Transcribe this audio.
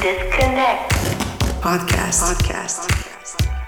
Disconnect. Podcast. Podcast. Podcast.